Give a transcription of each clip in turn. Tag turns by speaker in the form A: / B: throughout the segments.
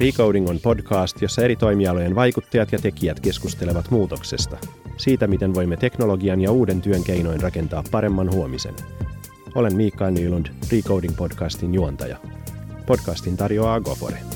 A: Recoding on podcast, jossa eri toimialojen vaikuttajat ja tekijät keskustelevat muutoksesta. Siitä, miten voimme teknologian ja uuden työn keinoin rakentaa paremman huomisen. Olen Miikka Nylund, Recoding podcastin juontaja. Podcastin tarjoaa Gofore.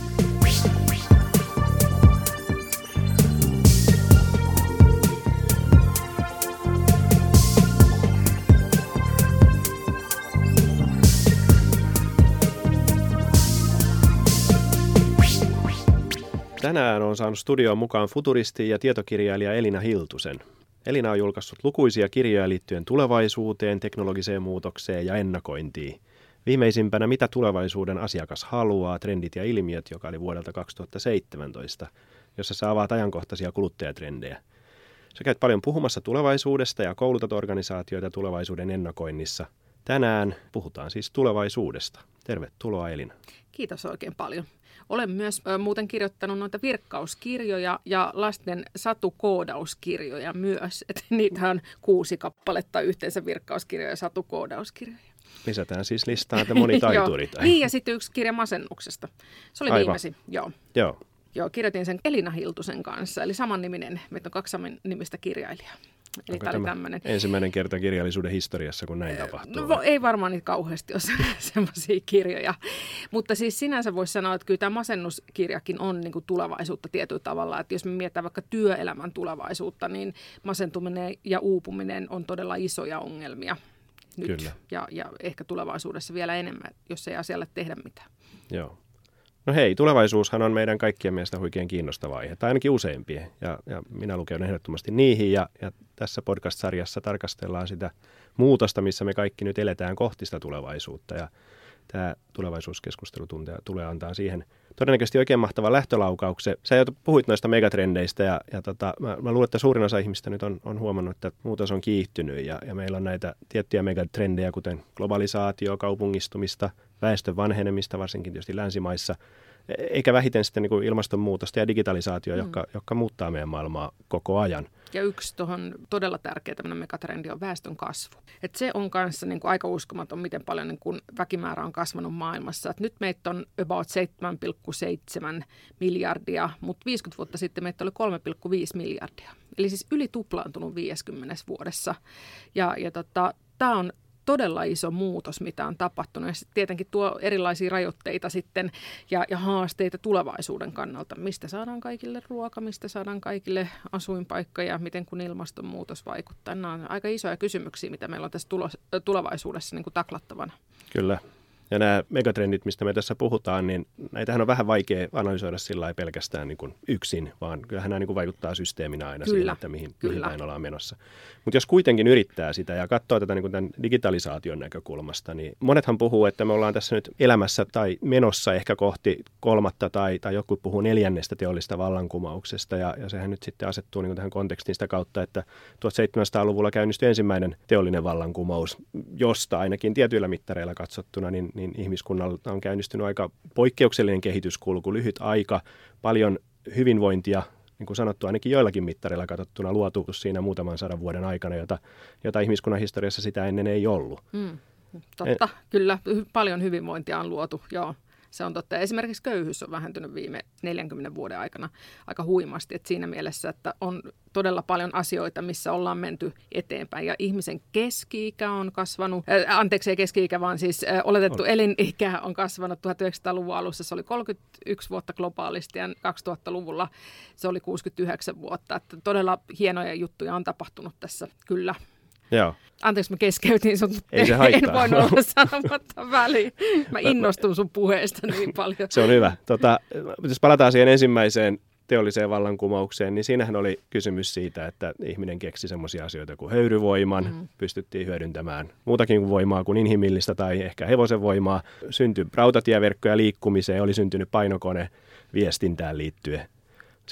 A: Tänään on saanut studioon mukaan futuristi ja tietokirjailija Elina Hiltusen. Elina on julkaissut lukuisia kirjoja liittyen tulevaisuuteen, teknologiseen muutokseen ja ennakointiin. Viimeisimpänä Mitä tulevaisuuden asiakas haluaa, trendit ja ilmiöt, joka oli vuodelta 2017, jossa sä avaat ajankohtaisia kuluttajatrendejä. Sä käyt paljon puhumassa tulevaisuudesta ja koulutat organisaatioita tulevaisuuden ennakoinnissa. Tänään puhutaan siis tulevaisuudesta. Tervetuloa Elina.
B: Kiitos oikein paljon. Olen myös ö, muuten kirjoittanut noita virkkauskirjoja ja lasten satukoodauskirjoja myös. Et niitä on kuusi kappaletta yhteensä virkkauskirjoja ja satukoodauskirjoja.
A: Lisätään siis listaan, että moni taituri.
B: tai... niin, ja sitten yksi kirja masennuksesta. Se oli
A: Aivan.
B: viimeisin, joo.
A: Joo.
B: Joo, kirjoitin sen Elina Hiltusen kanssa, eli saman niminen, meitä on kaksi nimistä kirjailijaa. Eli
A: Onko
B: tämä oli tämmöinen.
A: ensimmäinen kerta kirjallisuuden historiassa, kun näin tapahtuu?
B: No ei varmaan niitä kauheasti ole semmoisia kirjoja. Mutta siis sinänsä voisi sanoa, että kyllä tämä masennuskirjakin on niin kuin tulevaisuutta tietyllä tavalla. Että jos me mietitään vaikka työelämän tulevaisuutta, niin masentuminen ja uupuminen on todella isoja ongelmia nyt.
A: Kyllä.
B: Ja, ja ehkä tulevaisuudessa vielä enemmän, jos ei asialle tehdä mitään.
A: Joo. No hei, tulevaisuushan on meidän kaikkien mielestä huikean kiinnostava aihe, tai ainakin useimpien, ja, ja minä lukeudun ehdottomasti niihin, ja, ja tässä podcast-sarjassa tarkastellaan sitä muutosta, missä me kaikki nyt eletään kohti sitä tulevaisuutta, ja tämä tulevaisuuskeskustelu tunte- tulee antaa siihen todennäköisesti oikein mahtava lähtölaukauksen. Sä jo puhuit noista megatrendeistä, ja, ja tota, mä, mä luulen, että suurin osa ihmistä nyt on, on huomannut, että muutos on kiihtynyt, ja, ja meillä on näitä tiettyjä megatrendejä, kuten globalisaatio, kaupungistumista, väestön vanhenemista, varsinkin tietysti länsimaissa, e- eikä vähiten sitten niin kuin ilmastonmuutosta ja digitalisaatio, mm. jotka, jotka muuttaa meidän maailmaa koko ajan.
B: Ja yksi tuohon todella tärkeä tämmöinen megatrendi on väestön kasvu. Et se on kanssa niin kuin aika uskomaton, miten paljon niin kuin väkimäärä on kasvanut maailmassa. Et nyt meitä on about 7,7 miljardia, mutta 50 vuotta sitten meitä oli 3,5 miljardia. Eli siis yli tuplaantunut 50 vuodessa. Ja, ja tota, tämä on todella iso muutos, mitä on tapahtunut. Ja tietenkin tuo erilaisia rajoitteita sitten ja, ja haasteita tulevaisuuden kannalta. Mistä saadaan kaikille ruoka, mistä saadaan kaikille asuinpaikka ja miten kun ilmastonmuutos vaikuttaa. Nämä on aika isoja kysymyksiä, mitä meillä on tässä tulos, tulevaisuudessa niin kuin taklattavana.
A: Kyllä. Ja nämä megatrendit, mistä me tässä puhutaan, niin näitähän on vähän vaikea analysoida sillä pelkästään niin kuin yksin, vaan kyllähän nämä niin kuin vaikuttaa systeeminä aina
B: Kyllä,
A: siihen, että mihin, mihin
B: kyllä.
A: päin ollaan menossa. Mutta jos kuitenkin yrittää sitä ja katsoo tätä niin kuin tämän digitalisaation näkökulmasta, niin monethan puhuu, että me ollaan tässä nyt elämässä tai menossa ehkä kohti kolmatta tai, tai joku puhuu neljännestä teollista vallankumouksesta ja, ja sehän nyt sitten asettuu niin kuin tähän kontekstiin sitä kautta, että 1700-luvulla käynnistyi ensimmäinen teollinen vallankumous, josta ainakin tietyillä mittareilla katsottuna, niin, niin ihmiskunnalta on käynnistynyt aika poikkeuksellinen kehityskulku, lyhyt aika, paljon hyvinvointia, niin kuin sanottu, ainakin joillakin mittareilla katsottuna luotu siinä muutaman sadan vuoden aikana, jota, jota ihmiskunnan historiassa sitä ennen ei ollut.
B: Mm, totta, en... kyllä. Hy- paljon hyvinvointia on luotu, joo. Se on totta. Esimerkiksi köyhyys on vähentynyt viime 40 vuoden aikana aika huimasti. Et siinä mielessä, että on todella paljon asioita, missä ollaan menty eteenpäin. Ja ihmisen keski-ikä on kasvanut, äh, anteeksi ei keski-ikä, vaan siis äh, oletettu on. elinikä on kasvanut 1900-luvun alussa. Se oli 31 vuotta globaalisti ja 2000-luvulla se oli 69 vuotta. Että todella hienoja juttuja on tapahtunut tässä, kyllä.
A: Joo.
B: Anteeksi, mä keskeytin sun.
A: Ei se haittaa.
B: En voinut olla sanomatta väliin. Mä innostun sun puheesta niin paljon.
A: Se on hyvä. Tota, jos palataan siihen ensimmäiseen teolliseen vallankumoukseen, niin siinähän oli kysymys siitä, että ihminen keksi semmoisia asioita kuin höyryvoiman, mm. pystyttiin hyödyntämään muutakin kuin voimaa kuin inhimillistä tai ehkä hevosen voimaa. Syntyi rautatieverkkoja liikkumiseen, oli syntynyt painokone viestintään liittyen.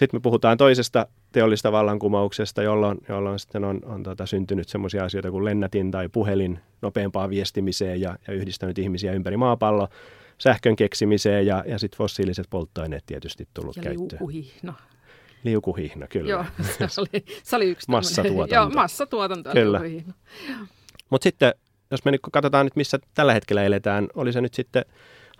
A: Sitten me puhutaan toisesta teollista vallankumouksesta, jolloin, jolloin sitten on, on tota, syntynyt sellaisia asioita kuin lennätin tai puhelin nopeampaan viestimiseen ja, ja yhdistänyt ihmisiä ympäri maapalloa sähkön keksimiseen ja, ja sitten fossiiliset polttoaineet tietysti tullut
B: ja
A: käyttöön.
B: liukuhihno.
A: Liukuhihna, kyllä.
B: Joo, se oli, se oli yksi
A: Massatuotanto.
B: Joo, massatuotanto.
A: Kyllä. Mutta sitten, jos me nyt katsotaan nyt, missä tällä hetkellä eletään, oli se nyt sitten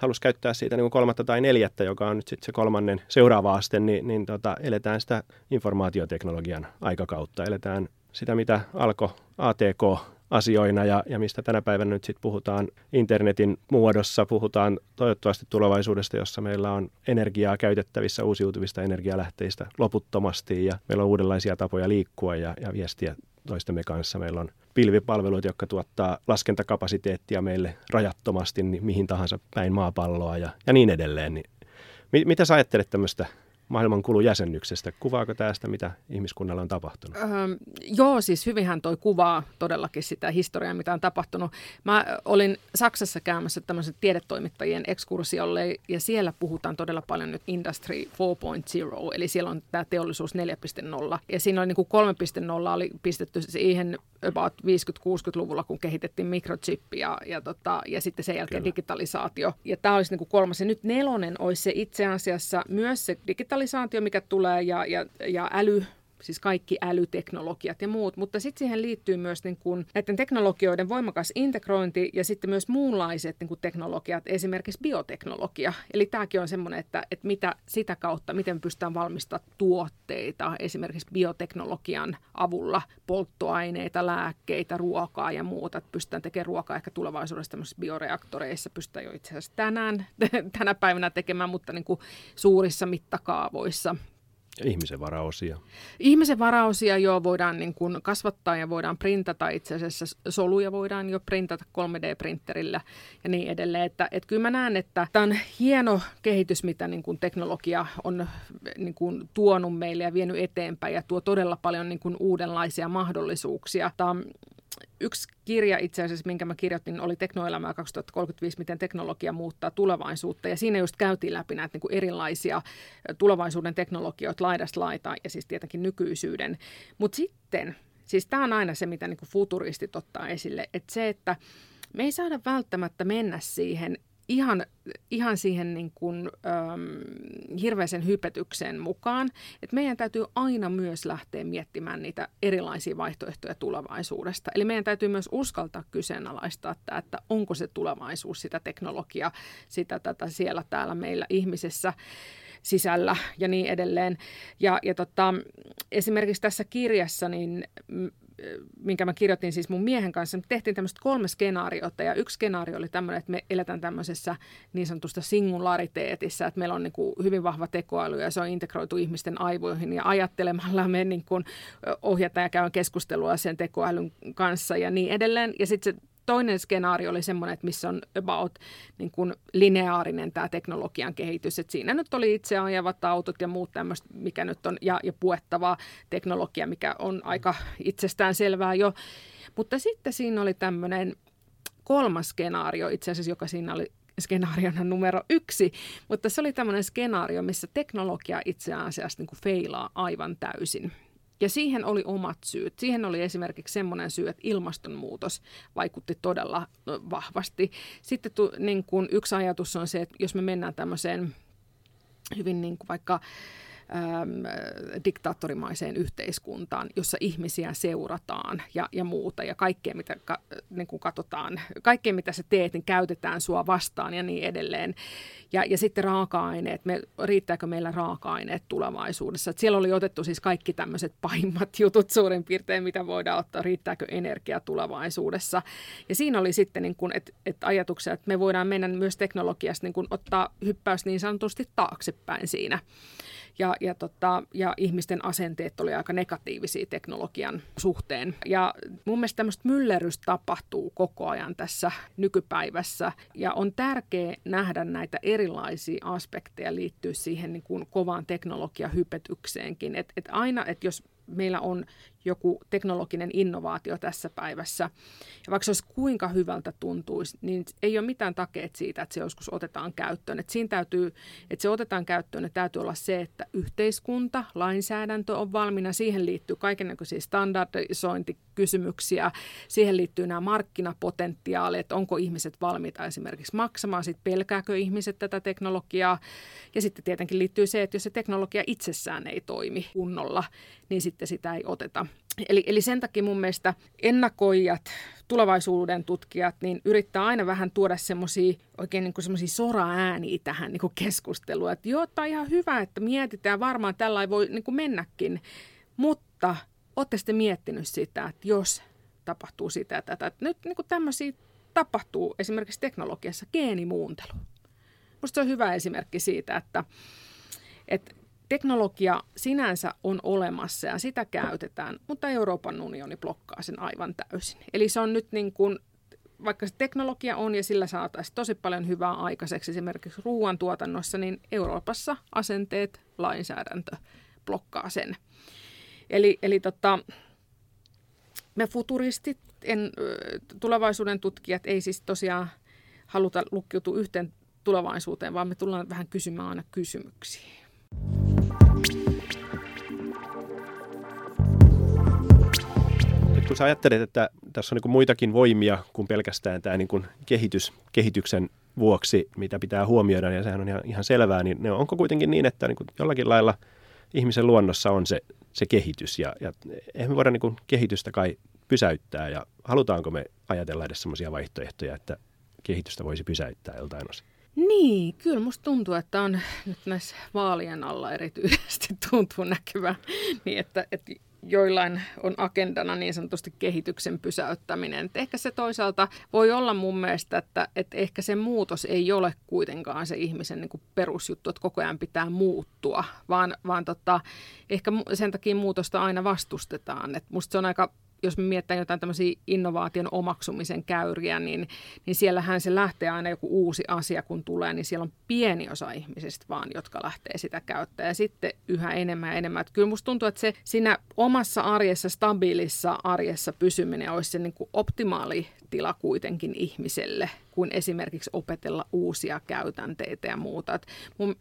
A: halusi käyttää siitä niin kuin kolmatta tai neljättä, joka on nyt sitten se kolmannen seuraava aste, niin, niin tota, eletään sitä informaatioteknologian aikakautta. Eletään sitä, mitä alkoi ATK asioina ja, ja mistä tänä päivänä nyt sitten puhutaan internetin muodossa, puhutaan toivottavasti tulevaisuudesta, jossa meillä on energiaa käytettävissä uusiutuvista energialähteistä loputtomasti ja meillä on uudenlaisia tapoja liikkua ja, ja viestiä toistemme kanssa. Meillä on pilvipalveluita, jotka tuottaa laskentakapasiteettia meille rajattomasti niin mihin tahansa päin maapalloa ja, ja niin edelleen. Niin, mit, mitä sä ajattelet tämmöistä maailmankulun jäsennyksestä. Kuvaako tästä, mitä ihmiskunnalla on tapahtunut? Öö,
B: joo, siis hyvinhän toi kuvaa todellakin sitä historiaa, mitä on tapahtunut. Mä olin Saksassa käymässä tämmöisen tiedetoimittajien ekskursiolle, ja siellä puhutaan todella paljon nyt Industry 4.0, eli siellä on tämä teollisuus 4.0. Ja siinä oli niin kuin 3.0 oli pistetty siihen about 50-60-luvulla, kun kehitettiin mikrochippi ja, ja, tota, ja sitten sen jälkeen Kyllä. digitalisaatio. Ja tämä olisi niin kuin kolmas. Ja nyt nelonen olisi se itse asiassa myös se digitalisaatio, mikä tulee ja, ja, ja äly, siis kaikki älyteknologiat ja muut, mutta sitten siihen liittyy myös niin kuin näiden teknologioiden voimakas integrointi ja sitten myös muunlaiset niin kuin teknologiat, esimerkiksi bioteknologia. Eli tämäkin on semmoinen, että, että mitä sitä kautta, miten pystytään valmistamaan tuotteita esimerkiksi bioteknologian avulla, polttoaineita, lääkkeitä, ruokaa ja muuta, että pystytään tekemään ruokaa ehkä tulevaisuudessa tämmöisissä bioreaktoreissa, pystytään jo itse asiassa tänään, tänä päivänä tekemään, mutta niin kuin suurissa mittakaavoissa.
A: Ja ihmisen varaosia.
B: Ihmisen varaosia jo voidaan niin kuin kasvattaa ja voidaan printata. Itse asiassa soluja voidaan jo printata 3D-printerillä ja niin edelleen. Että, että kyllä mä näen, että tämä on hieno kehitys, mitä niin kuin teknologia on niin kuin tuonut meille ja vienyt eteenpäin ja tuo todella paljon niin kuin uudenlaisia mahdollisuuksia. Tämä yksi kirja itse asiassa, minkä mä kirjoitin, oli Teknoelämää 2035, miten teknologia muuttaa tulevaisuutta. Ja siinä just käytiin läpi näitä niin kuin erilaisia tulevaisuuden teknologioita laidasta laitaan ja siis tietenkin nykyisyyden. Mutta sitten, siis tämä on aina se, mitä niin kuin futuristit ottaa esille, että se, että me ei saada välttämättä mennä siihen ihan, ihan siihen niin kuin, äm, hirveäsen hypetykseen mukaan. että meidän täytyy aina myös lähteä miettimään niitä erilaisia vaihtoehtoja tulevaisuudesta. Eli meidän täytyy myös uskaltaa kyseenalaistaa, että, että onko se tulevaisuus sitä teknologiaa, sitä tätä siellä täällä meillä ihmisessä sisällä ja niin edelleen. Ja, ja tota, esimerkiksi tässä kirjassa niin minkä mä kirjoitin siis mun miehen kanssa, me tehtiin tämmöistä kolme skenaariota ja yksi skenaario oli tämmöinen, että me eletään tämmöisessä niin sanotusta singulariteetissa, että meillä on niin kuin hyvin vahva tekoäly ja se on integroitu ihmisten aivoihin ja ajattelemalla me niin kuin ohjataan ja käydään keskustelua sen tekoälyn kanssa ja niin edelleen. Ja sitten se toinen skenaario oli semmoinen, että missä on about niin kuin lineaarinen tämä teknologian kehitys. Että siinä nyt oli itse ajavat autot ja muut tämmöistä, mikä nyt on, ja, ja puettavaa teknologia, mikä on aika itsestään selvää jo. Mutta sitten siinä oli tämmöinen kolmas skenaario itse asiassa, joka siinä oli skenaariona numero yksi, mutta se oli tämmöinen skenaario, missä teknologia itse asiassa niin kuin feilaa aivan täysin. Ja siihen oli omat syyt. Siihen oli esimerkiksi semmoinen syy, että ilmastonmuutos vaikutti todella vahvasti. Sitten tu, niin kuin yksi ajatus on se, että jos me mennään tämmöiseen hyvin niin kuin vaikka äm, diktaattorimaiseen yhteiskuntaan, jossa ihmisiä seurataan ja, ja muuta ja kaikkea mitä ka, niin kuin katsotaan, kaikkea mitä sä teet, niin käytetään sua vastaan ja niin edelleen. Ja, ja sitten raaka-aineet, me, riittääkö meillä raaka-aineet tulevaisuudessa? Et siellä oli otettu siis kaikki tämmöiset pahimmat jutut suurin piirtein, mitä voidaan ottaa, riittääkö energia tulevaisuudessa. Ja siinä oli sitten niin kuin, et, et ajatuksia, että me voidaan mennä myös teknologiasta niin kuin ottaa hyppäys niin sanotusti taaksepäin siinä ja, ja, tota, ja ihmisten asenteet oli aika negatiivisia teknologian suhteen. Ja mun mielestä tämmöistä myllerrystä tapahtuu koko ajan tässä nykypäivässä ja on tärkeää nähdä näitä erilaisia aspekteja liittyä siihen niin kuin kovaan teknologiahypetykseenkin. Et, et aina, että jos meillä on joku teknologinen innovaatio tässä päivässä. Ja vaikka se olisi kuinka hyvältä tuntuisi, niin ei ole mitään takeet siitä, että se joskus otetaan käyttöön. Että siinä täytyy, että se otetaan käyttöön, että täytyy olla se, että yhteiskunta, lainsäädäntö on valmiina. Siihen liittyy kaikenlaisia standardisointikysymyksiä. Siihen liittyy nämä markkinapotentiaalit, että onko ihmiset valmiita esimerkiksi maksamaan, sitten pelkääkö ihmiset tätä teknologiaa. Ja sitten tietenkin liittyy se, että jos se teknologia itsessään ei toimi kunnolla, niin sitten sitä ei oteta. Eli, eli sen takia mun mielestä ennakoijat tulevaisuuden tutkijat niin yrittää aina vähän tuoda semmoisia oikein niin semmoisia sora-ääniä tähän niin keskusteluun. Että joo, tämä on ihan hyvä, että mietitään, varmaan tällä voi niin kuin mennäkin, mutta olette sitten miettinyt sitä, että jos tapahtuu sitä ja tätä. Että nyt niin kuin tämmöisiä tapahtuu esimerkiksi teknologiassa geenimuuntelu. Minusta se on hyvä esimerkki siitä, että, että teknologia sinänsä on olemassa ja sitä käytetään, mutta Euroopan unioni blokkaa sen aivan täysin. Eli se on nyt niin kuin, vaikka se teknologia on ja sillä saataisiin tosi paljon hyvää aikaiseksi esimerkiksi ruoantuotannossa, niin Euroopassa asenteet, lainsäädäntö blokkaa sen. Eli, eli tota, me futuristit, en, tulevaisuuden tutkijat ei siis tosiaan haluta lukkiutua yhteen tulevaisuuteen, vaan me tullaan vähän kysymään aina kysymyksiä.
A: Kun sä ajattelet, että tässä on niin muitakin voimia kuin pelkästään tämä niin kuin kehitys, kehityksen vuoksi, mitä pitää huomioida, ja sehän on ihan, ihan selvää, niin ne onko kuitenkin niin, että niin kuin jollakin lailla ihmisen luonnossa on se, se kehitys, ja, ja eihän me voida niin kuin kehitystä kai pysäyttää, ja halutaanko me ajatella edes sellaisia vaihtoehtoja, että kehitystä voisi pysäyttää joltain osin?
B: Niin, kyllä musta tuntuu, että on nyt näissä vaalien alla erityisesti tuntuu näkyvä, niin että, että joillain on agendana niin sanotusti kehityksen pysäyttäminen. Et ehkä se toisaalta voi olla mun mielestä, että, että ehkä se muutos ei ole kuitenkaan se ihmisen niin kuin perusjuttu, että koko ajan pitää muuttua, vaan, vaan tota, ehkä sen takia muutosta aina vastustetaan. Et musta se on aika jos me mietitään jotain tämmöisiä innovaation omaksumisen käyriä, niin, niin siellähän se lähtee aina joku uusi asia, kun tulee, niin siellä on pieni osa ihmisistä vaan, jotka lähtee sitä käyttämään. Ja sitten yhä enemmän ja enemmän. Että kyllä musta tuntuu, että se siinä omassa arjessa, stabiilissa arjessa pysyminen olisi se niin kuin optimaali tila kuitenkin ihmiselle, kuin esimerkiksi opetella uusia käytänteitä ja muuta. Et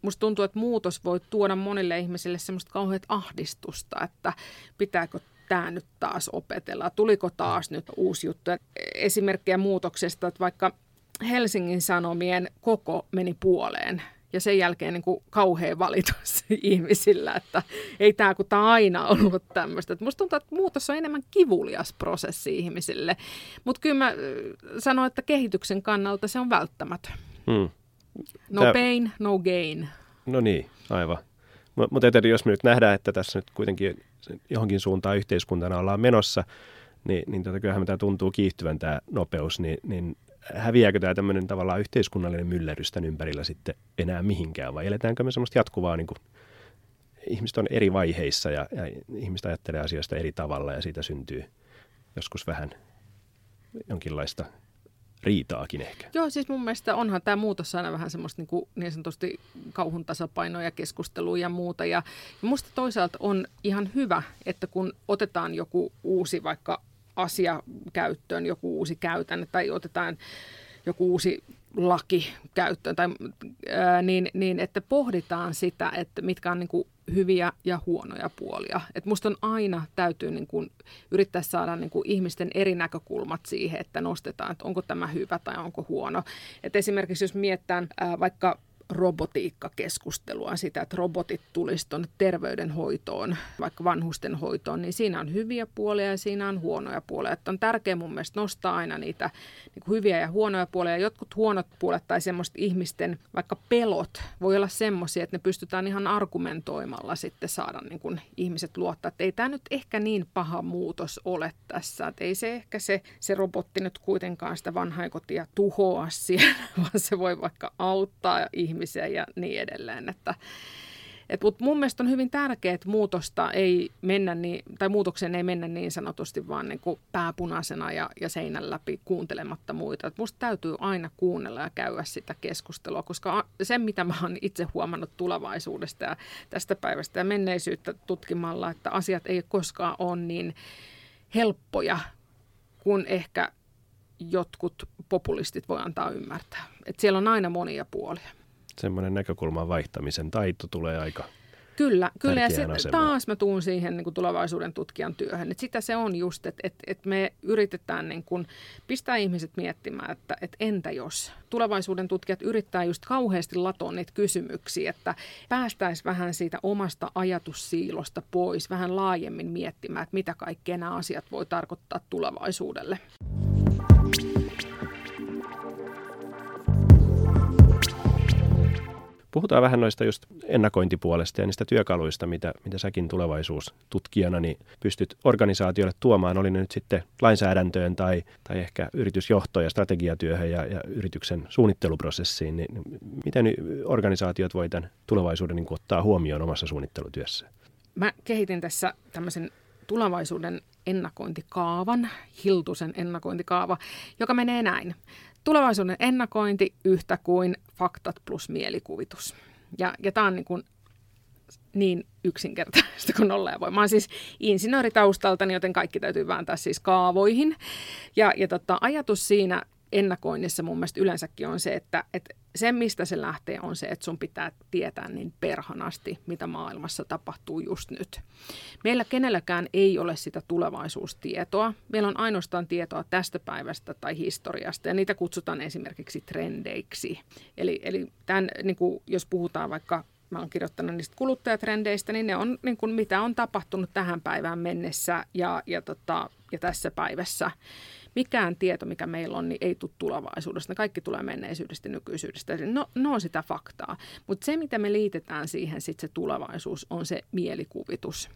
B: musta tuntuu, että muutos voi tuoda monille ihmisille semmoista kauheat ahdistusta, että pitääkö tämä nyt taas opetella? Tuliko taas nyt uusi juttu? Esimerkkejä muutoksesta, että vaikka Helsingin Sanomien koko meni puoleen ja sen jälkeen niin kuin kauhean valitus ihmisillä, että ei tämä, kun tämä aina ollut tämmöistä. Musta tuntuu, että muutos on enemmän kivulias prosessi ihmisille, mutta kyllä mä sanon, että kehityksen kannalta se on välttämätön. Hmm. No Tää... pain, no gain.
A: No niin, aivan. Mutta jos me nyt nähdään, että tässä nyt kuitenkin johonkin suuntaan yhteiskuntana ollaan menossa, niin, niin tota, kyllähän tämä tuntuu kiihtyvän tämä nopeus, niin, niin häviääkö tämä tämmöinen tavallaan yhteiskunnallinen myllerrys tämän ympärillä sitten enää mihinkään, vai eletäänkö me semmoista jatkuvaa, niin kuin, ihmiset on eri vaiheissa ja, ja ihmiset ajattelee asioista eri tavalla ja siitä syntyy joskus vähän jonkinlaista riitaakin ehkä.
B: Joo, siis mun mielestä onhan tämä muutos aina vähän semmoista niin, kuin, niin sanotusti kauhun tasapainoa ja keskustelua ja muuta. Ja, musta toisaalta on ihan hyvä, että kun otetaan joku uusi vaikka asia käyttöön, joku uusi käytänne tai otetaan joku uusi laki käyttöön, tai, ää, niin, niin että pohditaan sitä, että mitkä on niin kuin hyviä ja huonoja puolia. Et musta on aina täytyy niin kuin yrittää saada niin kuin ihmisten eri näkökulmat siihen, että nostetaan, että onko tämä hyvä tai onko huono. Et esimerkiksi jos miettään ää, vaikka robotiikkakeskustelua, sitä, että robotit tulisi tuonne terveydenhoitoon, vaikka vanhusten hoitoon, niin siinä on hyviä puolia ja siinä on huonoja puolia. Että on tärkeää mun mielestä nostaa aina niitä niin kuin hyviä ja huonoja puolia. Jotkut huonot puolet tai semmoista ihmisten vaikka pelot voi olla semmoisia, että ne pystytään ihan argumentoimalla sitten saada niin kuin ihmiset luottaa, että ei tämä nyt ehkä niin paha muutos ole tässä. Että ei se ehkä se, se robotti nyt kuitenkaan sitä vanhainkotia tuhoa siellä, vaan se voi vaikka auttaa ihmisiä ihmisiä ja niin edelleen. Että, et, mutta mun mielestä on hyvin tärkeää, että muutosta ei mennä niin, tai muutokseen ei mennä niin sanotusti vaan niin kuin pääpunaisena ja, ja seinän läpi kuuntelematta muita. Et musta täytyy aina kuunnella ja käydä sitä keskustelua, koska se, mitä mä oon itse huomannut tulevaisuudesta ja tästä päivästä ja menneisyyttä tutkimalla, että asiat ei koskaan ole niin helppoja kuin ehkä jotkut populistit voi antaa ymmärtää. Et siellä on aina monia puolia
A: semmoinen näkökulman vaihtamisen taito tulee aika
B: Kyllä, kyllä ja sit, taas mä tuun siihen niin kuin tulevaisuuden tutkijan työhön. Et sitä se on just, että et, et me yritetään niin kuin pistää ihmiset miettimään, että et entä jos. Tulevaisuuden tutkijat yrittää just kauheasti latoa niitä kysymyksiä, että päästäisiin vähän siitä omasta ajatussiilosta pois, vähän laajemmin miettimään, että mitä kaikkea nämä asiat voi tarkoittaa tulevaisuudelle.
A: Puhutaan vähän noista just ennakointipuolesta ja niistä työkaluista, mitä, mitä säkin tulevaisuustutkijana niin pystyt organisaatioille tuomaan, oli ne nyt sitten lainsäädäntöön tai, tai ehkä yritysjohtoon ja strategiatyöhön ja, ja yrityksen suunnitteluprosessiin, niin miten organisaatiot voi tämän tulevaisuuden niin ottaa huomioon omassa suunnittelutyössä?
B: Mä kehitin tässä tämmöisen tulevaisuuden ennakointikaavan, Hiltusen ennakointikaava, joka menee näin. Tulevaisuuden ennakointi yhtä kuin faktat plus mielikuvitus. Ja, ja tämä on niin, kuin niin yksinkertaista kuin olla ja voi. Mä oon siis insinööritaustalta, joten kaikki täytyy vääntää siis kaavoihin. Ja, ja tota, ajatus siinä ennakoinnissa mun mielestä yleensäkin on se, että, että se, mistä se lähtee, on se, että sun pitää tietää niin perhanasti, mitä maailmassa tapahtuu just nyt. Meillä kenelläkään ei ole sitä tulevaisuustietoa. Meillä on ainoastaan tietoa tästä päivästä tai historiasta, ja niitä kutsutaan esimerkiksi trendeiksi. Eli, eli tämän, niin kuin, jos puhutaan vaikka mä oon kirjoittanut niistä kuluttajatrendeistä, niin ne on niin kuin, mitä on tapahtunut tähän päivään mennessä ja, ja, tota, ja tässä päivässä mikään tieto, mikä meillä on, niin ei tule tulevaisuudesta. Ne kaikki tulee menneisyydestä nykyisyydestä. No, ne on sitä faktaa. Mutta se, mitä me liitetään siihen sit se tulevaisuus, on se mielikuvitus.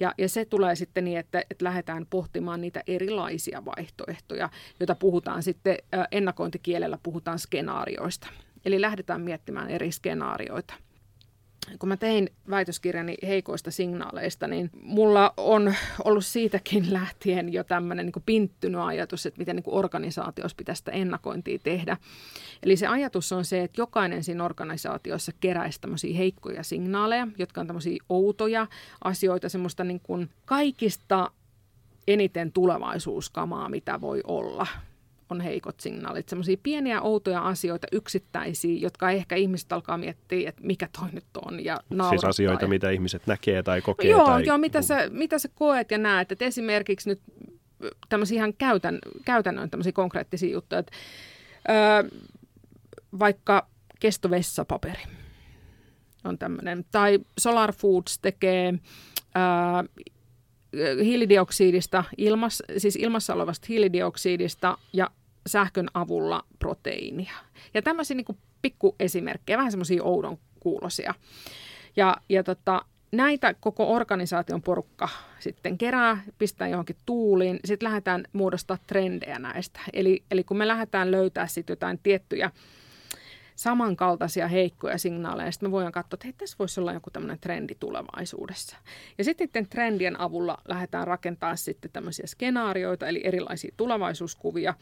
B: Ja, ja se tulee sitten niin, että, että lähdetään pohtimaan niitä erilaisia vaihtoehtoja, joita puhutaan sitten ennakointikielellä, puhutaan skenaarioista. Eli lähdetään miettimään eri skenaarioita kun mä tein väitöskirjani heikoista signaaleista, niin mulla on ollut siitäkin lähtien jo tämmöinen niin pinttynyt ajatus, että miten niin organisaatiossa pitäisi sitä ennakointia tehdä. Eli se ajatus on se, että jokainen siinä organisaatiossa keräisi tämmöisiä heikkoja signaaleja, jotka on tämmöisiä outoja asioita, semmoista niin kuin kaikista eniten tulevaisuuskamaa, mitä voi olla on heikot signaalit. Semmoisia pieniä outoja asioita, yksittäisiä, jotka ehkä ihmiset alkaa miettiä, että mikä toi nyt on ja
A: Siis asioita,
B: ja...
A: mitä ihmiset näkee tai kokee.
B: Joo,
A: tai...
B: joo mitä, sä, mitä sä koet ja näet. Että esimerkiksi nyt tämmöisiä ihan käytän, käytännön tämmöisiä konkreettisia juttuja. Että, öö, vaikka kestovessapaperi on tämmöinen. Tai Solar Foods tekee ää, hiilidioksidista, ilmas, siis ilmassa olevasta hiilidioksidista ja sähkön avulla proteiinia. Ja tämmöisiä niin pikkuesimerkkejä, vähän semmoisia oudon kuulosia. Ja, ja tota, näitä koko organisaation porukka sitten kerää, pistää johonkin tuuliin, sitten lähdetään muodostaa trendejä näistä. Eli, eli kun me lähdetään löytää sitten jotain tiettyjä samankaltaisia heikkoja signaaleja. Sitten me voidaan katsoa, että hei, tässä voisi olla joku tämmöinen trendi tulevaisuudessa. Ja sitten trendien avulla lähdetään rakentamaan sitten tämmöisiä skenaarioita, eli erilaisia tulevaisuuskuvia.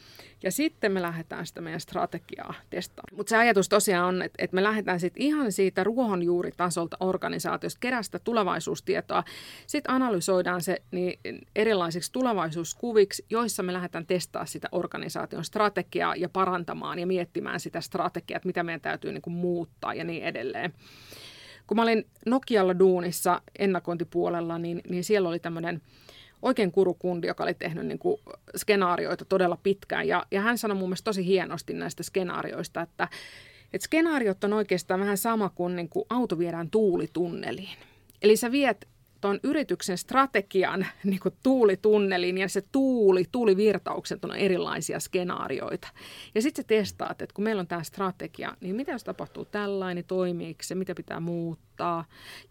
B: Ja sitten me lähdetään sitä meidän strategiaa testaamaan. Mutta se ajatus tosiaan on, että, että me lähdetään sitten ihan siitä ruohonjuuritasolta organisaatiosta kerästä tulevaisuustietoa. Sitten analysoidaan se niin erilaisiksi tulevaisuuskuviksi, joissa me lähdetään testaamaan sitä organisaation strategiaa ja parantamaan ja miettimään sitä strategiaa, että mitä meidän täytyy niin kuin muuttaa ja niin edelleen. Kun mä olin Nokialla duunissa ennakointipuolella, niin, niin siellä oli tämmöinen oikein kurukundi, joka oli tehnyt niin kuin skenaarioita todella pitkään. Ja, ja hän sanoi mun mielestä tosi hienosti näistä skenaarioista, että, että skenaariot on oikeastaan vähän sama kuin, niin kuin auto viedään tuulitunneliin. Eli sä viet tuon yrityksen strategian niin kuin tuulitunnelin ja se tuuli, tuulivirtaukset on erilaisia skenaarioita. Ja sitten sä testaat, että kun meillä on tämä strategia, niin mitä jos tapahtuu tällainen, toimiiko se, mitä pitää muuttaa.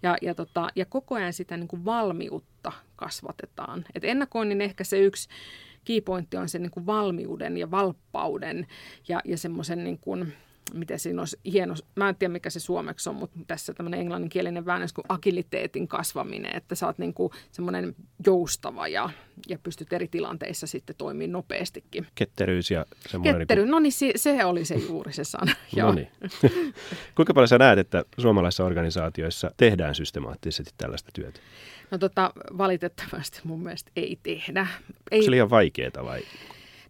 B: Ja, ja, tota, ja koko ajan sitä niin kuin valmiutta kasvatetaan. Et ennakoinnin ehkä se yksi keypointti on se niin kuin valmiuden ja valppauden ja, ja semmoisen niin miten siinä olisi hieno, mä en tiedä mikä se suomeksi on, mutta tässä tämmöinen englanninkielinen väännös kuin agiliteetin kasvaminen, että sä oot niin kuin semmoinen joustava ja, ja pystyt eri tilanteissa sitten toimimaan nopeastikin.
A: Ketteryys ja semmoinen...
B: Niinku- Kettery, niin kuin... no niin se, se oli se juuri se sana.
A: no niin. Kuinka paljon sä näet, että suomalaisissa organisaatioissa tehdään systemaattisesti tällaista työtä?
B: No tota, valitettavasti mun mielestä ei tehdä.
A: Ei... Onko se liian vaikeaa vai?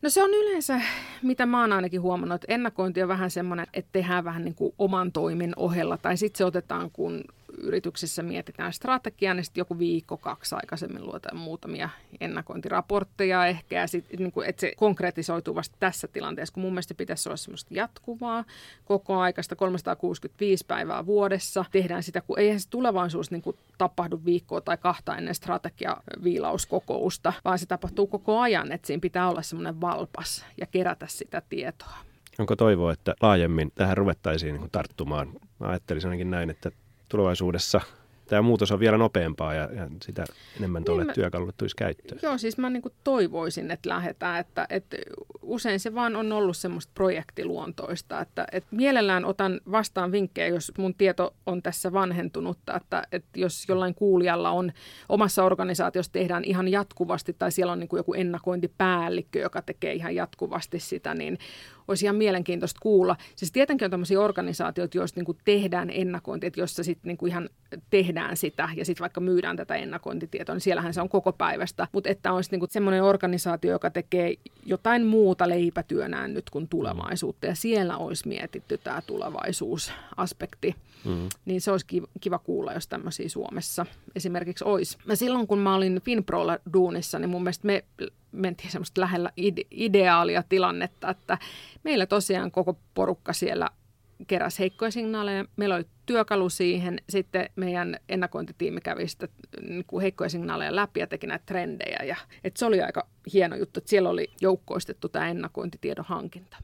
B: No se on yleensä, mitä mä oon ainakin huomannut, että ennakointi on vähän semmoinen, että tehdään vähän niin kuin oman toimin ohella. Tai sitten se otetaan, kun yrityksessä mietitään strategiaa, niin sitten joku viikko, kaksi aikaisemmin luotaan muutamia ennakointiraportteja ehkä, ja sit, niin kuin, että se konkretisoituu vasta tässä tilanteessa, kun mun mielestä pitäisi olla semmoista jatkuvaa, koko aikaista 365 päivää vuodessa. Tehdään sitä, kun eihän se tulevaisuus niin kuin, tapahdu viikkoa tai kahta ennen strategiaviilauskokousta, vaan se tapahtuu koko ajan, että siinä pitää olla semmoinen valpas ja kerätä sitä tietoa.
A: Onko toivoa, että laajemmin tähän ruvettaisiin niin tarttumaan? Mä ajattelisin ainakin näin, että tulevaisuudessa tämä muutos on vielä nopeampaa ja, ja sitä enemmän tuolle niin työkalulle tulisi käyttöön.
B: Joo, siis mä niin toivoisin, että lähdetään, että, että usein se vaan on ollut semmoista projektiluontoista, että, että mielellään otan vastaan vinkkejä, jos mun tieto on tässä vanhentunutta, että, että jos jollain kuulijalla on omassa organisaatiossa tehdään ihan jatkuvasti tai siellä on niin joku ennakointipäällikkö, joka tekee ihan jatkuvasti sitä, niin olisi ihan mielenkiintoista kuulla. Siis tietenkin on tämmöisiä organisaatioita, joista niin tehdään ennakointi, että jossa sitten niin ihan tehdään sitä ja sitten vaikka myydään tätä ennakointitietoa, niin siellähän se on koko päivästä. Mutta että olisi niin semmoinen organisaatio, joka tekee jotain muuta leipätyönään nyt kuin tulevaisuutta ja siellä olisi mietitty tämä tulevaisuusaspekti, mm-hmm. niin se olisi kiva kuulla, jos tämmöisiä Suomessa esimerkiksi olisi. Mä silloin kun mä olin Finprolla duunissa, niin mun mielestä me mentiin semmoista lähellä ide- ideaalia tilannetta, että meillä tosiaan koko porukka siellä keräs heikkoja signaaleja. Meillä oli työkalu siihen. Sitten meidän ennakointitiimi kävi sitä niin kuin heikkoja signaaleja läpi ja teki näitä trendejä. Ja, et se oli aika hieno juttu, että siellä oli joukkoistettu tämä ennakointitiedon hankinta.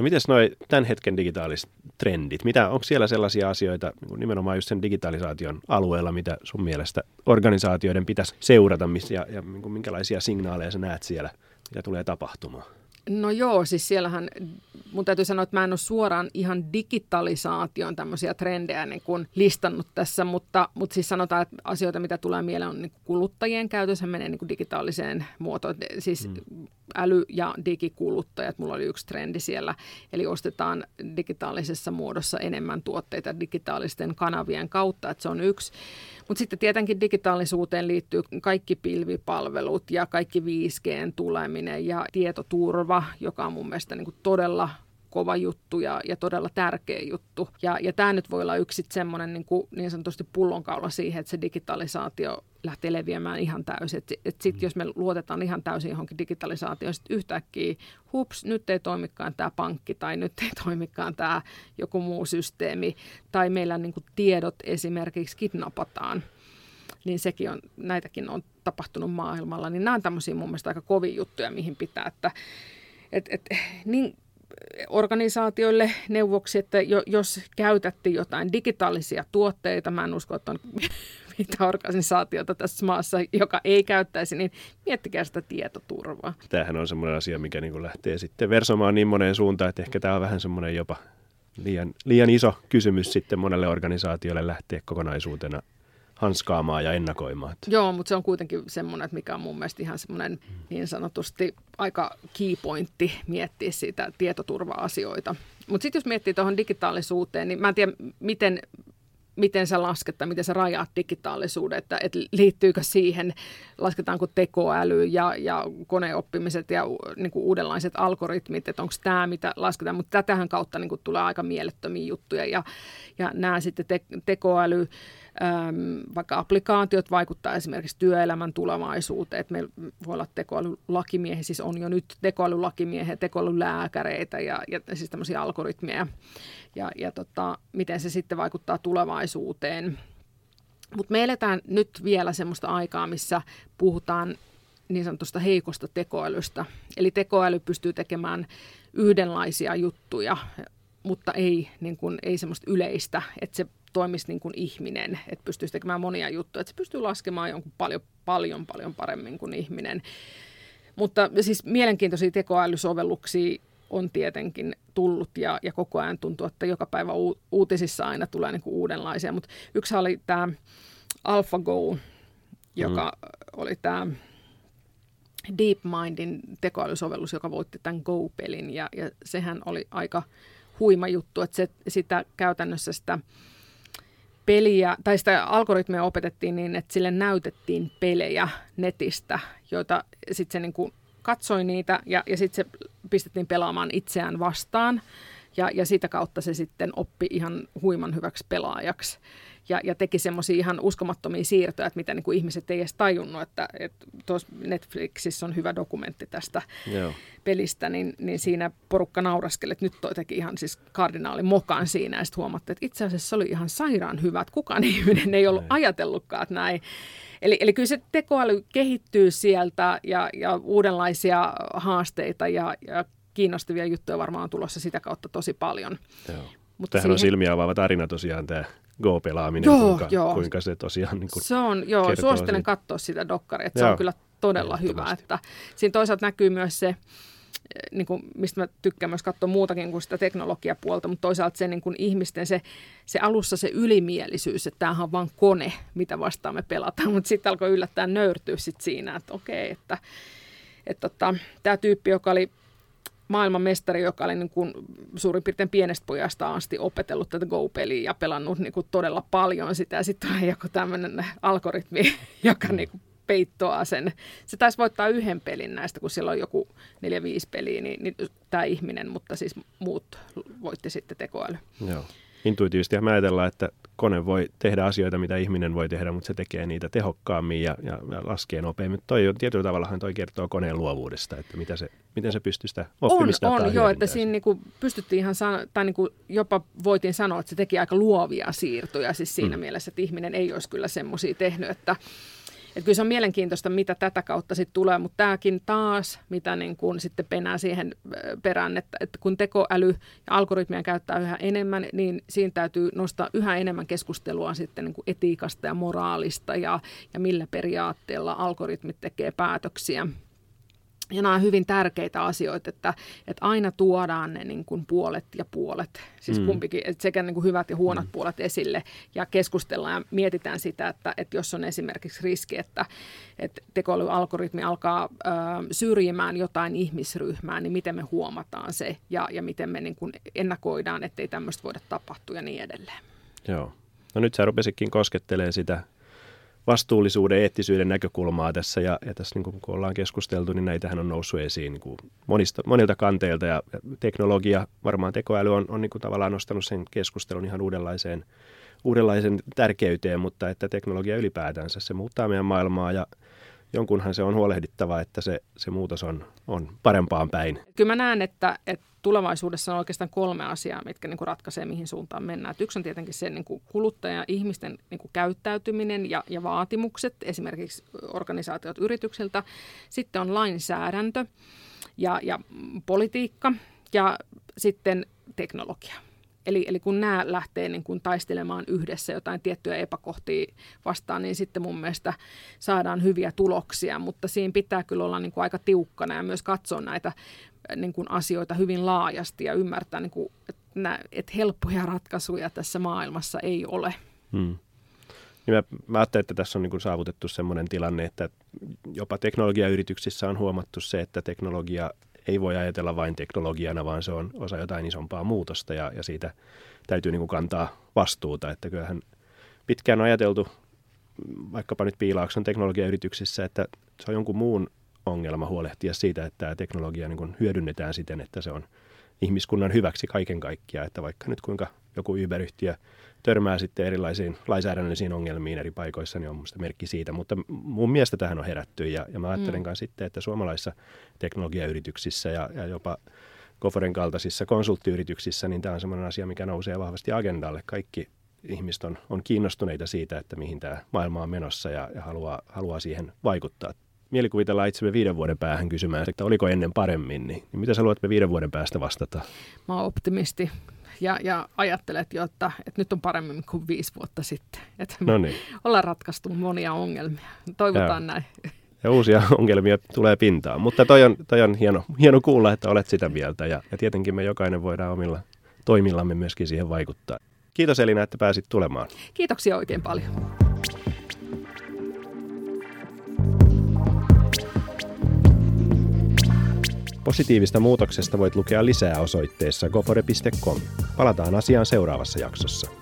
A: No mites noi tämän hetken digitaaliset trendit? Mitä, onko siellä sellaisia asioita niin nimenomaan just sen digitalisaation alueella, mitä sun mielestä organisaatioiden pitäisi seurata missä, ja, ja niin minkälaisia signaaleja sä näet siellä, mitä tulee tapahtumaan?
B: No joo, siis siellähän mun täytyy sanoa, että mä en ole suoraan ihan digitalisaation tämmöisiä trendejä niin kuin listannut tässä, mutta, mutta siis sanotaan, että asioita, mitä tulee mieleen, on niin kuluttajien käytössä, menee niin kuin digitaaliseen muotoon. Siis mm. Äly- ja digikuluttajat, mulla oli yksi trendi siellä, eli ostetaan digitaalisessa muodossa enemmän tuotteita digitaalisten kanavien kautta, että se on yksi. Mutta sitten tietenkin digitaalisuuteen liittyy kaikki pilvipalvelut ja kaikki 5Gn tuleminen ja tietoturva, joka on mun mielestä niin kuin todella kova juttu ja, ja todella tärkeä juttu. Ja, ja tämä nyt voi olla yksi semmoinen niin, kuin, niin sanotusti pullonkaula siihen, että se digitalisaatio lähtee leviämään ihan täysin. Että et sitten mm. jos me luotetaan ihan täysin johonkin digitalisaatioon, sitten yhtäkkiä hups, nyt ei toimikaan tämä pankki tai nyt ei toimikaan tämä joku muu systeemi tai meillä niin kuin tiedot esimerkiksi kidnapataan niin sekin on, näitäkin on tapahtunut maailmalla, niin nämä on tämmöisiä mun mielestä aika kovia juttuja, mihin pitää, että et, et, niin organisaatioille neuvoksi, että jos käytätte jotain digitaalisia tuotteita, mä en usko, että on mitä organisaatiota tässä maassa, joka ei käyttäisi, niin miettikää sitä tietoturvaa.
A: Tämähän on semmoinen asia, mikä niin lähtee sitten versomaan niin moneen suuntaan, että ehkä tämä on vähän semmoinen jopa liian, liian iso kysymys sitten monelle organisaatiolle lähteä kokonaisuutena hanskaamaan ja ennakoimaan.
B: Joo, mutta se on kuitenkin semmoinen, että mikä on mun mielestä ihan semmoinen niin sanotusti aika key pointti miettiä sitä tietoturva-asioita. Mutta sitten jos miettii tuohon digitaalisuuteen, niin mä en tiedä, miten miten sä lasket tai miten sä rajaat digitaalisuuden, että, että liittyykö siihen, lasketaanko tekoäly ja, ja koneoppimiset ja niin kuin uudenlaiset algoritmit, että onko tämä mitä lasketaan, mutta tätähän kautta niin kuin tulee aika mielettömiä juttuja ja, ja nämä sitten te, tekoäly, vaikka applikaatiot vaikuttaa esimerkiksi työelämän tulevaisuuteen, että meillä voi olla tekoälylakimiehiä, siis on jo nyt tekoälylakimiehiä, tekoälylääkäreitä ja, ja siis tämmöisiä algoritmeja ja, ja tota, miten se sitten vaikuttaa tulevaisuuteen. Mutta me eletään nyt vielä semmoista aikaa, missä puhutaan niin sanotusta heikosta tekoälystä. Eli tekoäly pystyy tekemään yhdenlaisia juttuja, mutta ei, niin kuin, ei semmoista yleistä, että se toimisi niin kuin ihminen, että pystyisi tekemään monia juttuja, että se pystyy laskemaan jonkun paljon, paljon, paljon paremmin kuin ihminen. Mutta siis mielenkiintoisia tekoälysovelluksia on tietenkin tullut ja, ja koko ajan tuntuu, että joka päivä u- uutisissa aina tulee niin kuin uudenlaisia. Mutta yksi oli tämä AlphaGo, joka mm. oli tämä DeepMindin tekoälysovellus, joka voitti tämän Go-pelin ja, ja sehän oli aika huima juttu, että se, sitä käytännössä sitä peliä, tai sitä algoritmia opetettiin niin, että sille näytettiin pelejä netistä, joita sitten se niin kuin katsoi niitä ja, ja sitten se pistettiin pelaamaan itseään vastaan. Ja, ja sitä kautta se sitten oppi ihan huiman hyväksi pelaajaksi. Ja, ja teki semmoisia ihan uskomattomia siirtoja, että mitä niin kuin ihmiset ei edes tajunnut, että, että tuossa Netflixissä on hyvä dokumentti tästä Joo. pelistä, niin, niin siinä porukka nauraskeli, että nyt toi teki ihan siis kardinaali mokan siinä, ja sitten huomattiin, että itse asiassa se oli ihan sairaan hyvä, että kukaan ihminen ei ollut ajatellutkaan, että näin. Eli, eli kyllä se tekoäly kehittyy sieltä ja, ja uudenlaisia haasteita ja, ja kiinnostavia juttuja varmaan on tulossa sitä kautta tosi paljon.
A: Joo. Mutta Tähän siihen... on silmiä avaava tarina tosiaan tämä Go-pelaaminen, joo, kuinka, joo. kuinka se tosiaan niin kuin
B: Se on, joo, suosittelen siitä. katsoa sitä dokkaria, että se on kyllä todella hyvä. Että siinä toisaalta näkyy myös se, niin kuin, mistä mä tykkään myös katsoa muutakin kuin sitä teknologiapuolta, mutta toisaalta se niin kuin ihmisten se, se alussa se ylimielisyys, että tämähän on vain kone, mitä vastaan me pelataan, mutta sitten alkoi yllättäen nöyrtyä sit siinä, että okei, että, että tota, tämä tyyppi, joka oli maailmanmestari, joka oli niin kuin suurin piirtein pienestä pojasta asti opetellut tätä Go-peliä ja pelannut niin kuin todella paljon sitä. Ja sitten on joku tämmöinen algoritmi, joka mm. niin kuin peittoaa sen. Se taisi voittaa yhden pelin näistä, kun siellä on joku neljä, viisi peliä, niin, niin tämä ihminen, mutta siis muut voitti sitten tekoäly.
A: Joo. Intuitiivisesti mä ajatellaan, että kone voi tehdä asioita, mitä ihminen voi tehdä, mutta se tekee niitä tehokkaammin ja, ja, ja laskee nopeammin. Toi on, tietyllä tavallahan toi kertoo koneen luovuudesta, että mitä se, miten se pystyy sitä oppimista
B: On, on joo, että siinä niinku pystyttiin ihan san- tai niinku jopa voitiin sanoa, että se teki aika luovia siirtoja siis siinä mm. mielessä, että ihminen ei olisi kyllä semmoisia tehnyt, että että kyllä se on mielenkiintoista, mitä tätä kautta sitten tulee, mutta tämäkin taas, mitä niin kuin sitten penää siihen perään, että, että kun tekoäly ja algoritmia käyttää yhä enemmän, niin siinä täytyy nostaa yhä enemmän keskustelua sitten niin etiikasta ja moraalista ja, ja millä periaatteella algoritmit tekee päätöksiä. Ja nämä on hyvin tärkeitä asioita, että, että aina tuodaan ne niin kuin puolet ja puolet, siis mm. kumpikin, että sekä niin kuin hyvät ja huonot mm. puolet esille ja keskustellaan ja mietitään sitä, että, että jos on esimerkiksi riski, että, että tekoälyalgoritmi alkaa ö, syrjimään jotain ihmisryhmää, niin miten me huomataan se ja, ja miten me niin kuin ennakoidaan, ettei tämmöistä voida tapahtua ja niin edelleen.
A: Joo. No nyt sä rupesikin koskettelee sitä vastuullisuuden, eettisyyden näkökulmaa tässä. Ja, ja tässä niin kuin, kun ollaan keskusteltu, niin näitähän on noussut esiin niin kuin monista, monilta kanteilta. Ja, teknologia, varmaan tekoäly on, on niin kuin tavallaan nostanut sen keskustelun ihan uudenlaiseen, uudenlaisen tärkeyteen, mutta että teknologia ylipäätänsä, se muuttaa meidän maailmaa ja jonkunhan se on huolehdittava, että se, se muutos on, on parempaan päin.
B: Kyllä mä näen, että, että tulevaisuudessa on oikeastaan kolme asiaa, mitkä niin kuin ratkaisee, mihin suuntaan mennään. Et yksi on tietenkin se niin kuin kuluttaja, ihmisten niin kuin käyttäytyminen ja, ja vaatimukset, esimerkiksi organisaatiot yrityksiltä. Sitten on lainsäädäntö ja, ja politiikka ja sitten teknologia. Eli, eli kun nämä lähtee niin kun taistelemaan yhdessä jotain tiettyjä epäkohtia vastaan, niin sitten mun mielestä saadaan hyviä tuloksia, mutta siinä pitää kyllä olla niin kuin aika tiukkana ja myös katsoa näitä niin kuin asioita hyvin laajasti ja ymmärtää, niin kuin, että, nä, että helppoja ratkaisuja tässä maailmassa ei ole. Hmm.
A: Niin mä, mä ajattelen, että tässä on niin kuin saavutettu sellainen tilanne, että jopa teknologiayrityksissä on huomattu se, että teknologia ei voi ajatella vain teknologiana, vaan se on osa jotain isompaa muutosta ja, ja siitä täytyy niin kuin kantaa vastuuta. Että kyllähän pitkään on ajateltu, vaikkapa nyt Piilaakson teknologiayrityksissä, että se on jonkun muun ongelma huolehtia siitä, että tämä teknologia niin kuin hyödynnetään siten, että se on ihmiskunnan hyväksi kaiken kaikkiaan. Että vaikka nyt kuinka joku Uber-yhtiö törmää sitten erilaisiin lainsäädännöllisiin ongelmiin eri paikoissa, niin on minusta merkki siitä. Mutta mun mielestä tähän on herätty ja, ja mä ajattelen mm. sitten, että suomalaisissa teknologiayrityksissä ja, ja jopa Koforen kaltaisissa konsulttiyrityksissä, niin tämä on sellainen asia, mikä nousee vahvasti agendalle. Kaikki ihmiset on, on kiinnostuneita siitä, että mihin tämä maailma on menossa ja, ja haluaa, haluaa siihen vaikuttaa. Mielikuvitellaan itsemme viiden vuoden päähän kysymään, että oliko ennen paremmin, niin, niin mitä sä luulet me viiden vuoden päästä vastata?
B: Mä oon optimisti ja, ja ajattelet jo, että, että nyt on paremmin kuin viisi vuotta sitten. Että no niin. ollaan ratkaistu monia ongelmia. Toivotaan ja. näin.
A: Ja uusia ongelmia tulee pintaan. Mutta toi on, toi on hieno, hieno kuulla, että olet sitä mieltä. Ja, ja tietenkin me jokainen voidaan omilla toimillamme myöskin siihen vaikuttaa. Kiitos Elina, että pääsit tulemaan.
B: Kiitoksia oikein paljon.
A: Positiivista muutoksesta voit lukea lisää osoitteessa gofore.com. Palataan asiaan seuraavassa jaksossa.